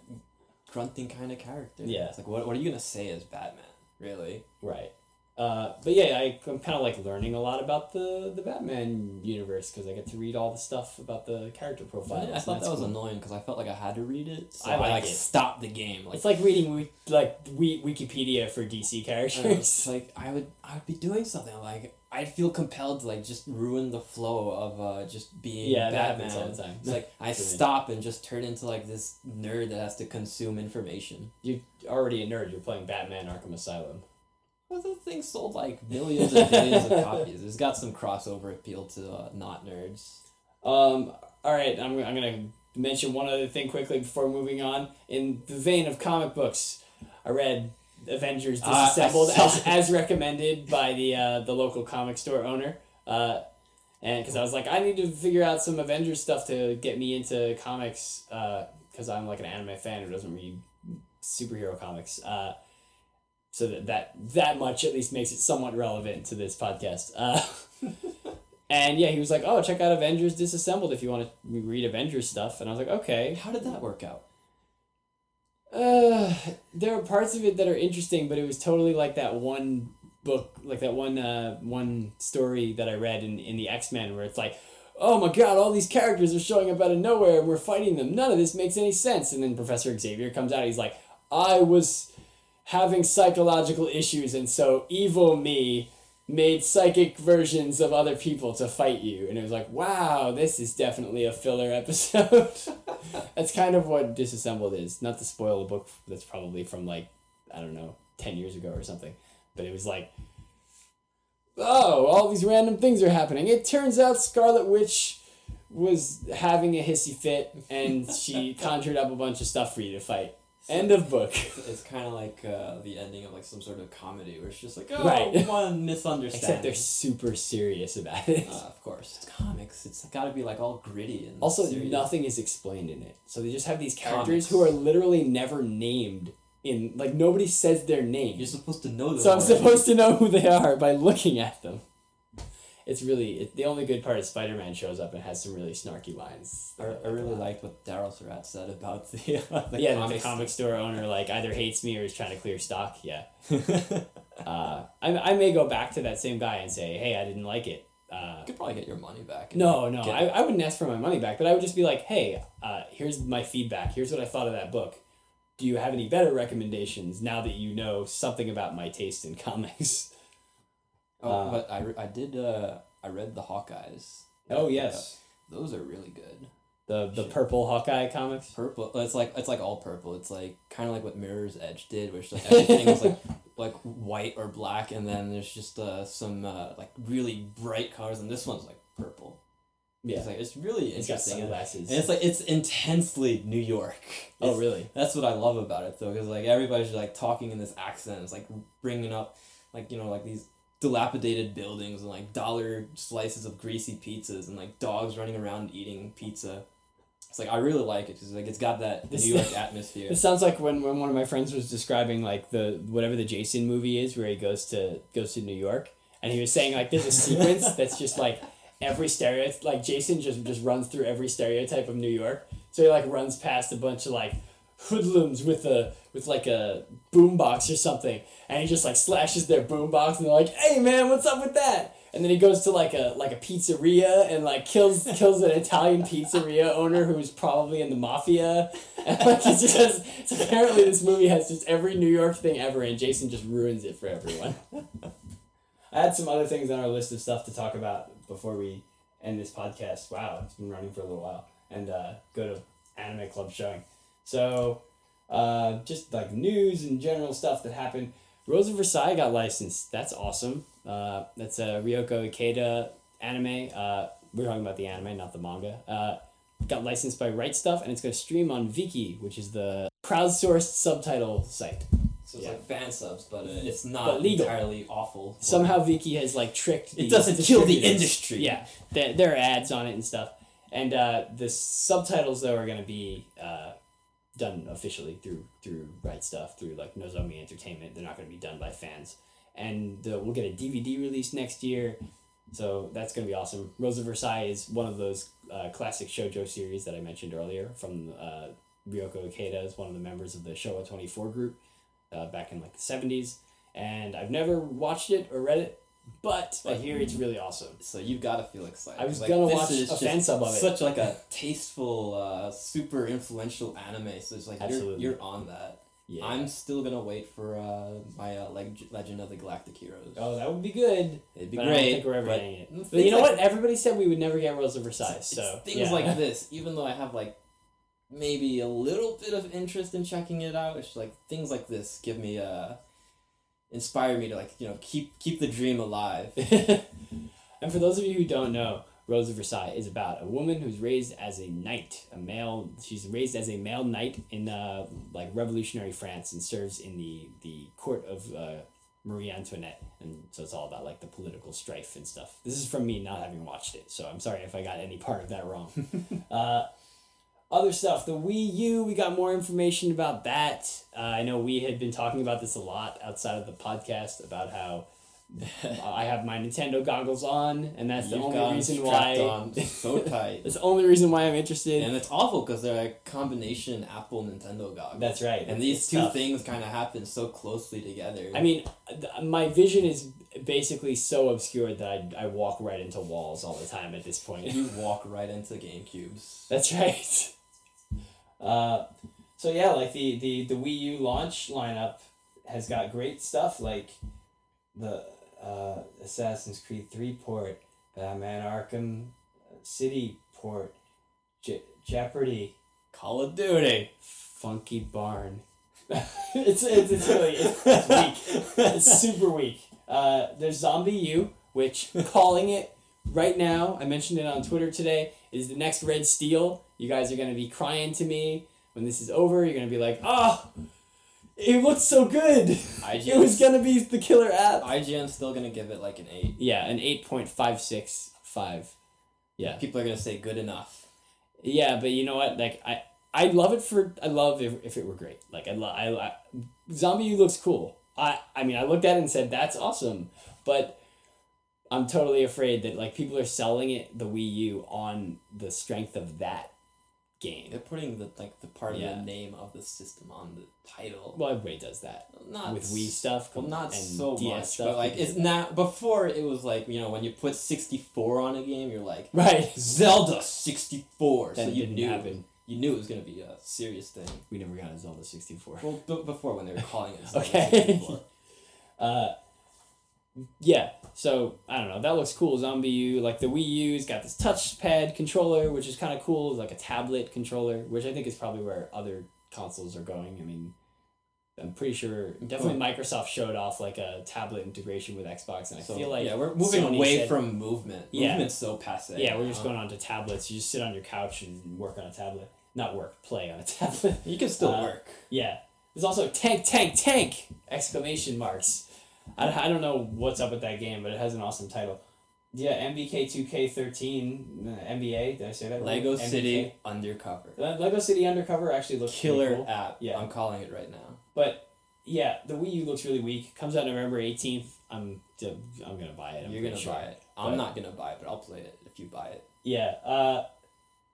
grunting kind of character. Yeah. It's like, what, what are you gonna say as Batman? Really? Right. Uh, but yeah, I, I'm kind of like learning a lot about the, the Batman universe because I get to read all the stuff about the character profiles. I thought that was cool. annoying because I felt like I had to read it. So I I, like like it. stopped the game. Like, It's like reading like we, Wikipedia for DC characters. it's like I would I would be doing something like I'd feel compelled to like just ruin the flow of uh, just being yeah, Batman. all the time. It's like I [LAUGHS] stop and just turn into like this nerd that has to consume information. You're already a nerd. You're playing Batman Arkham Asylum. Well, the thing sold like millions and millions of copies. It's got some crossover appeal to uh, not nerds. Um, all right, I'm, I'm going to mention one other thing quickly before moving on. In the vein of comic books, I read Avengers Ah, Disassembled saw as, as recommended by the uh, the local comic store owner. Uh, and because I was like, I need to figure out some Avengers stuff to get me into comics because I'm like an anime fan who doesn't read superhero comics. Uh, so that, that that much at least makes it somewhat relevant to this podcast. Uh, [LAUGHS] and yeah, he was like, "Oh, check out Avengers Disassembled if you want to read Avengers stuff." And I was like, "Okay." How did that work out? Uh, there are parts of it that are interesting, but it was totally like that one book, like that one uh, one story that I read in, in the X Men, where it's like, oh my god, all these characters are showing up out of nowhere and we're fighting them. None of this makes any sense. And then Professor Xavier comes out. He's like, I was having psychological issues, and so evil me made psychic versions of other people to fight you. And it was like, wow, this is definitely a filler episode. [LAUGHS] that's kind of what Disassembled is. Not to spoil a book that's probably from like, I don't know, 10 years ago or something. But it was like, oh, all these random things are happening. It turns out Scarlet Witch was having a hissy fit, and she [LAUGHS] conjured up a bunch of stuff for you to fight. End of book. [LAUGHS] It's, kind of like uh, the ending of like some sort of comedy where it's just like, oh, Right. one [LAUGHS] misunderstanding. Except they're super serious about it. Uh, of course, it's comics. It's got to be like all gritty and Also, serious. nothing is explained in it. So they just have these characters Comics. who are literally never named in like nobody says their name. You're supposed to know them. So I'm supposed to know who they are by looking at them. It's really it, the only good part is Spider Man shows up and has some really snarky lines. I, I really liked what Daryl Surat said about the, uh, [LAUGHS] the yeah, the comic store owner like either hates me or is trying to clear stock. Yeah, [LAUGHS] uh, I, I may go back to that same guy and say, hey, I didn't like it. Uh, you could probably get your money back. no, no, I, I wouldn't ask for my money back, but I would just be like, hey, uh, here's my feedback. Here's what I thought of that book. Do you have any better recommendations now that you know something about my taste in comics? [LAUGHS] Oh, uh, but I, I did. Uh, I read the Hawkeyes. Oh yes, those are really good. the the Shit. purple Hawkeye comics. Purple. It's like it's like all purple. It's like kind of like what Mirror's Edge did, which like everything was like [LAUGHS] like white or black, and then there's just uh, some uh, like really bright colors, and this one's like purple. Yeah, It's like it's really it's got sunglasses. and it's like it's intensely New York. oh really? That's what I love about it though, because like everybody's like talking in this accent. It's like bringing up, like you know, like these dilapidated buildings and like dollar slices of greasy pizzas and like dogs running around eating pizza. It's like I really like it because like it's got that This- New York [LAUGHS] atmosphere. It sounds like when, when one of my friends was describing like the whatever the Jason movie is where he goes to goes to New York and he was saying like there's a sequence [LAUGHS] that's just like every stereotype like Jason just just runs through every stereotype of New York. So he like runs past a bunch of like hoodlums with a with like a boombox or something and he just like slashes their boombox and they're like, "Hey man, what's up with that?" And then he goes to like a like a pizzeria and like kills [LAUGHS] kills an Italian pizzeria owner who's probably in the mafia. [LAUGHS] And like just apparently this movie has just every New York thing ever and Jason just ruins it for everyone. [LAUGHS] I had some other things on our list of stuff to talk about before we end this podcast. Wow, it's been running for a little while. And uh, go to anime club showing. So uh, just like news and general stuff that happened. Rose of Versailles got licensed. That's awesome. Uh, that's a Ryoko Ikeda anime. Uh, we're talking about the anime, not the manga. Uh, got licensed by Right Stuff, and it's going to stream on Viki, which is the crowdsourced subtitle site. so it's yeah. like fan subs, but uh, it's not But legal. entirely awful. Somehow Viki has like tricked. it doesn't kill the industry. Yeah, there, there are ads on it and stuff. And uh, the subtitles though are going to be uh, done officially through through Right Stuff through like Nozomi Entertainment. They're not going to be done by fans. And uh, we'll get a DVD release next year, so that's going to be awesome. Rose of Versailles is one of those uh, classic shojo series that I mentioned earlier from uh, Ryoko Ikeda is one of the members of the Showa Twenty Four group uh, back in like the seventies. And I've never watched it or read it, but I hear it's really awesome. So you've got to feel excited. I was Like, gonna watch a fan sub of it. Such like a tasteful, uh, super influential anime. So it's like you're, you're on that. Yeah. I'm still gonna wait for uh, my uh, leg- Legend of the Galactic Heroes. Oh, that would be good. It'd be but great. I don't think we're ever but getting it. But you know like- what? Everybody said we would never get Rose of Versailles. So things yeah. like [LAUGHS] this, even though I have like maybe a little bit of interest in checking it out, it's like things like this give me uh inspire me to like you know keep keep the dream alive. [LAUGHS] and for those of you who don't know, Rose of Versailles is about a woman who's raised as a knight, a male. She's raised as a male knight in uh, like revolutionary France and serves in the the court of uh, Marie Antoinette, and so it's all about like the political strife and stuff. This is from me not having watched it, so I'm sorry if I got any part of that wrong. [LAUGHS] uh, other stuff, the Wii U, we got more information about that. Uh, I know we had been talking about this a lot outside of the podcast about how I have my Nintendo goggles on, and that's the You've only reason why. on so [LAUGHS] tight. That's the only reason why I'm interested. And it's awful because they're a combination Apple Nintendo goggles. That's right. And these two tough. things kind of happen so closely together. I mean, th- my vision is basically so obscured that I, I walk right into walls all the time at this point. you [LAUGHS] walk right into GameCubes. That's right. Uh, so yeah, like the, the, the Wii U launch lineup has got great stuff like the uh, Assassin's Creed 3 port, Batman Arkham City port, Je- Jeopardy, Call of Duty. Funky Barn. [LAUGHS] it's, it's, it's really it's, it's weak. It's super weak. Uh, there's ZombiU, which [LAUGHS] calling it right now, I mentioned it on Twitter today, is the next Red Steel. You guys are going to be crying to me when this is over. You're going to be like, ah, it looked so good. IGN, It was going to be the killer app. IGN's still gonna give it like an eight. Yeah, an 8.565. Yeah. People are gonna say good enough. Yeah, but you know what? Like I, I love it for. I love if, if it were great. Like I love. I, I ZombiU looks cool. I I mean I looked at it and said that's awesome, but I'm totally afraid that like people are selling it the Wii U on the strength of that game. They're putting the like the part of the name of the system on the title. Well, everybody does that not with Wii stuff. Well, not and so DS much, stuff. but like it's not. Before it was like you know when you put sixty four on a game, you're like right. Zelda sixty four, so you didn't knew happen. you knew it was gonna be a serious thing. We never got a Zelda sixty four. Well, b- before when they were calling it [LAUGHS] Zelda Okay. 64. [LAUGHS] Uh, yeah. So I don't know. That looks cool. ZombiU, like the Wii U's got this touchpad controller, which is kind of cool. It's like a tablet controller, which I think is probably where other consoles are going. I mean, I'm pretty sure definitely Microsoft showed off like a tablet integration with Xbox, and I So, feel like yeah, we're moving Sony away said- from movement. Yeah. Movement's so passe. Yeah, we're just going on to tablets. You just sit on your couch and work on a tablet. Not work, play on a [LAUGHS] tablet. You can still Uh, work. Yeah. There's also tank, tank, tank! Exclamation marks. I, I don't know what's up with that game, but it has an awesome title. Yeah, MBK 2K13, uh, NBA, did I say that? right? Lego MBK. City Undercover. Le- Lego City Undercover actually looks Killer cool. app. Yeah. I'm calling it right now. But yeah, the Wii U looks really weak. Comes out November 18th. I'm I'm gonna buy it. I'm You're gonna sure. buy it. I'm But- not gonna buy it, but I'll play it if you buy it. Yeah. Uh,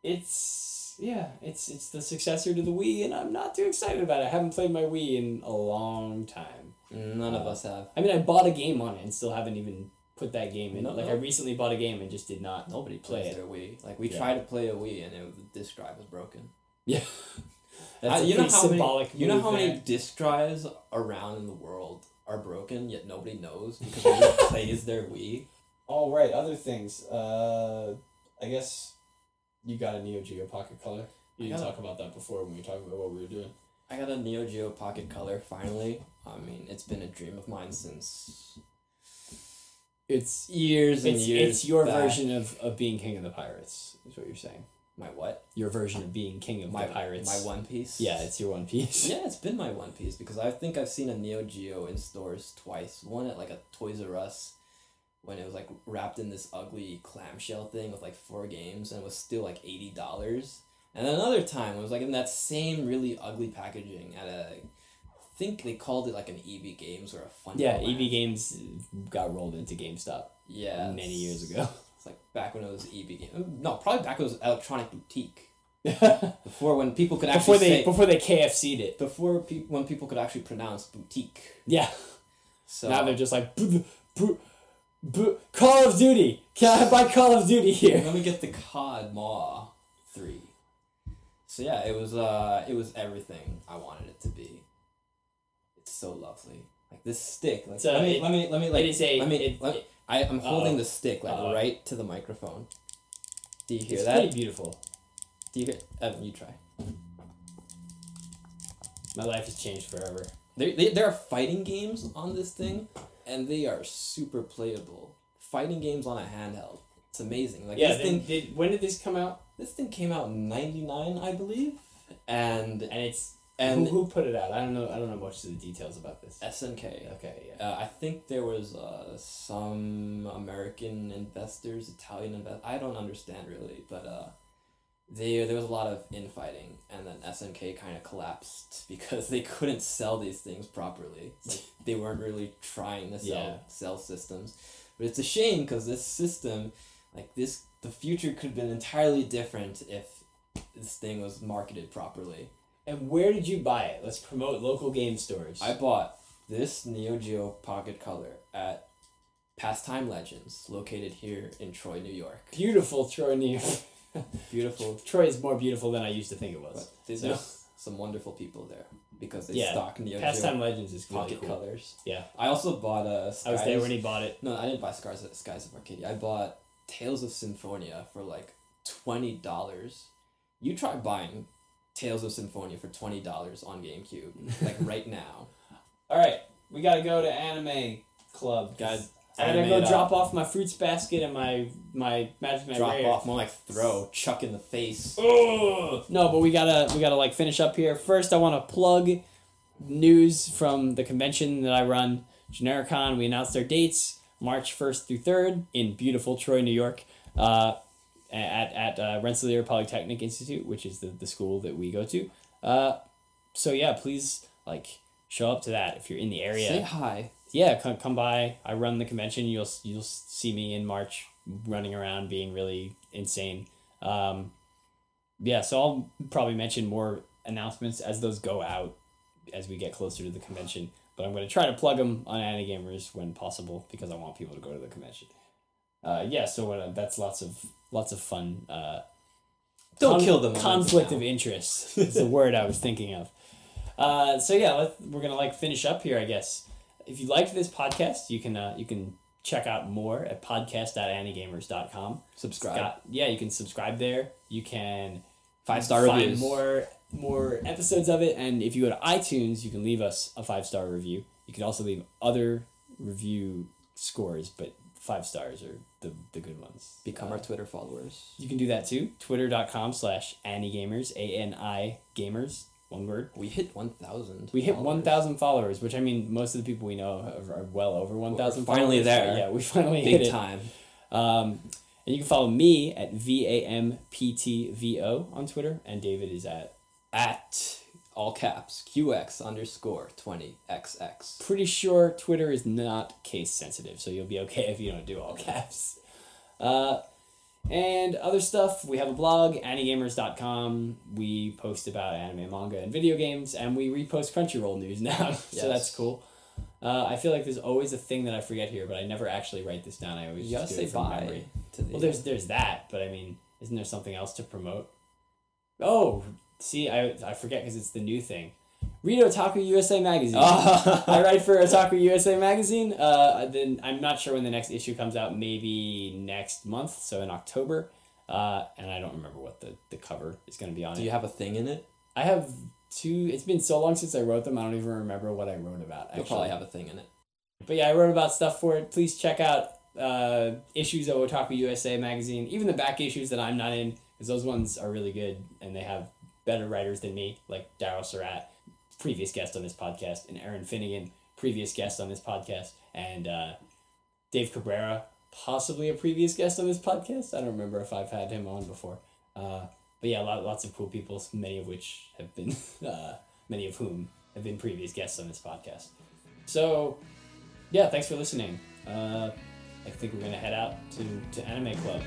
it's yeah, it's it's the successor to the Wii, and I'm not too excited about it. I haven't played my Wii in a long time. None of Uh, us have. I mean, I bought a game on it and still haven't even put that game in. No, like no. I recently bought a game and just did not. Nobody play plays it. their Wii. Like we Yeah. tried to play a Wii and it, the disk drive was broken. Yeah. [LAUGHS] That's a you know pretty how many, You know move how many disk drives around in the world are broken yet nobody knows because nobody [LAUGHS] plays their Wii. All right, other things. Uh, I guess you got a Neo Geo Pocket Color. You I didn't got talk about that before when we talked about what we were doing. I got a Neo Geo Pocket Color finally. I mean, it's been a dream of mine since It's years and it's, years. it's your back. version of, of being king of the pirates. Is what you're saying. My what? Your version of being king of My the pirates. My One Piece. Yeah, it's your One Piece. [LAUGHS] Yeah, it's been my One Piece because I think I've seen a Neo Geo in stores twice. One at like a Toys R Us when it was like wrapped in this ugly clamshell thing with like four games and it was still like eighty dollars. And another time it was like in that same really ugly packaging at a think they called it like an EB Games or a Fun. Yeah, EB Games got rolled into GameStop Yeah. many years ago. [LAUGHS] It's like back when it was EB Games. No, probably back when it was Electronic Boutique. before [LAUGHS] Before when people could actually they say, before they KFC'd it. before pe- when people could actually pronounce boutique. Yeah. So Now they're just like "Boo, boo, boo, Call of Duty. Can I buy Call of Duty here? Let me get the COD Maw three. So yeah, it was uh it was everything I wanted it to be. So lovely. Like this stick. Like So let me it- let me let me like it is a. let me it- let, I I'm holding the stick like Uh-oh. right to the microphone. Do you hear it's that? pretty beautiful. Do you hear Evan, you try. My life has changed forever. There, they, there are fighting games on this thing, and they are super playable. Fighting games on a handheld. It's amazing. Like yeah. this Then, thing, did, when did this come out? this thing came out in '99, I believe, and And it's and who, who put it out? I don't know. I don't know much of the details about this. SNK. Okay. Yeah. Uh, I think there was uh, some American investors, Italian invest. I don't understand really, but uh, they there was a lot of infighting, and then SNK kind of collapsed [LAUGHS] because they couldn't sell these things properly. Like they weren't really trying to sell Yeah. sell systems, but it's a shame because this system, like this, the future could have been entirely different if this thing was marketed properly. And where did you buy it? Let's promote local game stores. I bought this Neo Geo Pocket Color at Pastime Legends, located here in Troy, New York. Beautiful Troy, New York. [LAUGHS] Beautiful, Troy is more beautiful than I used to think it but was. there's So- some wonderful people there because they Yeah, stock Neo Pastime Geo Legends is Pocket cool. Colors. Yeah. I also bought a. Skies, I was there when he bought it. No, I didn't buy Skies, Skies of Arcadia. I bought Tales of Symphonia for like twenty dollars. You try buying Tales of Symphonia for twenty dollars on GameCube, [LAUGHS] like right now. All right, we gotta go to Anime Club, Guys, I gotta go drop off my fruits basket and my my magic my Drop rare. off, more like throw, chuck in the face. Ugh. No, but we gotta we gotta like finish up here. First, I want to plug news from the convention that I run, Genericon. We announced our dates, March first through third in beautiful Troy, New York, uh, at at uh, Rensselaer Polytechnic Institute, which is the the school that we go to. Uh, so yeah, please like show up to that if you're in the area Say hi. yeah, come, come by. I run the convention. You'll you'll see me in March running around being really insane. Um, yeah, so I'll probably mention more announcements as those go out as we get closer to the convention. But I'm going to try to plug them on Gamers when possible because I want people to go to the convention. Uh, yeah, so uh, that's lots of lots of fun. Uh, Don't kill them. Conflict of interest [LAUGHS] is the word I was thinking of. Uh, so yeah, we're gonna like finish up here, I guess. If you liked this podcast, you can uh, you can check out more at podcast.anigamers.com. Subscribe. Got, yeah, you can subscribe there. You can Five star find reviews. more more episodes of it, and if you go to iTunes, you can leave us a five star review. You can also leave other review scores, but five stars are the, the good ones. Become Uh, our Twitter followers. you can do that too. Twitter.com slash AniGamers, A N I Gamers, one word. We hit 1,000. We hit 1,000 followers, which I mean, most of the people we know are, are well over 1,000 finally there. yeah, we finally hit Big it. time. Um, and you can follow me at V A M P T V O on Twitter, and David is at. At all caps, QX underscore 20XX. Pretty sure Twitter is not case sensitive, so you'll be okay if you don't do all [LAUGHS] caps. Uh, and other stuff, we have a blog, anigamers.com. We post about anime, manga, and video games, and we repost Crunchyroll news [LAUGHS] now, so Yes. that's cool. Uh, I feel like there's always a thing that I forget here, but I never actually write this down. I always You just do say it from bye memory. to the. Well, there's there's that, but I mean, isn't there something else to promote? Oh, see, I I forget because it's the new thing. Read Otaku USA magazine. [LAUGHS] I write for Otaku USA magazine. Uh, then I'm not sure when the next issue comes out. Maybe next month, so in October. Uh, and I don't remember what the, the cover is going to be on Do it. you have a thing in it? I have two. It's been so long since I wrote them. I don't even remember what I wrote about. You'll probably have a thing in it. But yeah, I wrote about stuff for it. Please check out uh, issues of Otaku USA magazine, even the back issues that I'm not in, because those ones are really good and they have better writers than me, like Daryl Surat, previous guest on this podcast, and Erin Finnegan, previous guest on this podcast, and uh, Dave Cabrera, possibly a previous guest on this podcast. I don't remember if I've had him on before. Uh, but yeah, lot, lots of cool people, many of which have been, [LAUGHS] uh, many of whom have been previous guests on this podcast. So, yeah, thanks for listening. Uh, I think we're gonna head out to, to Anime Club.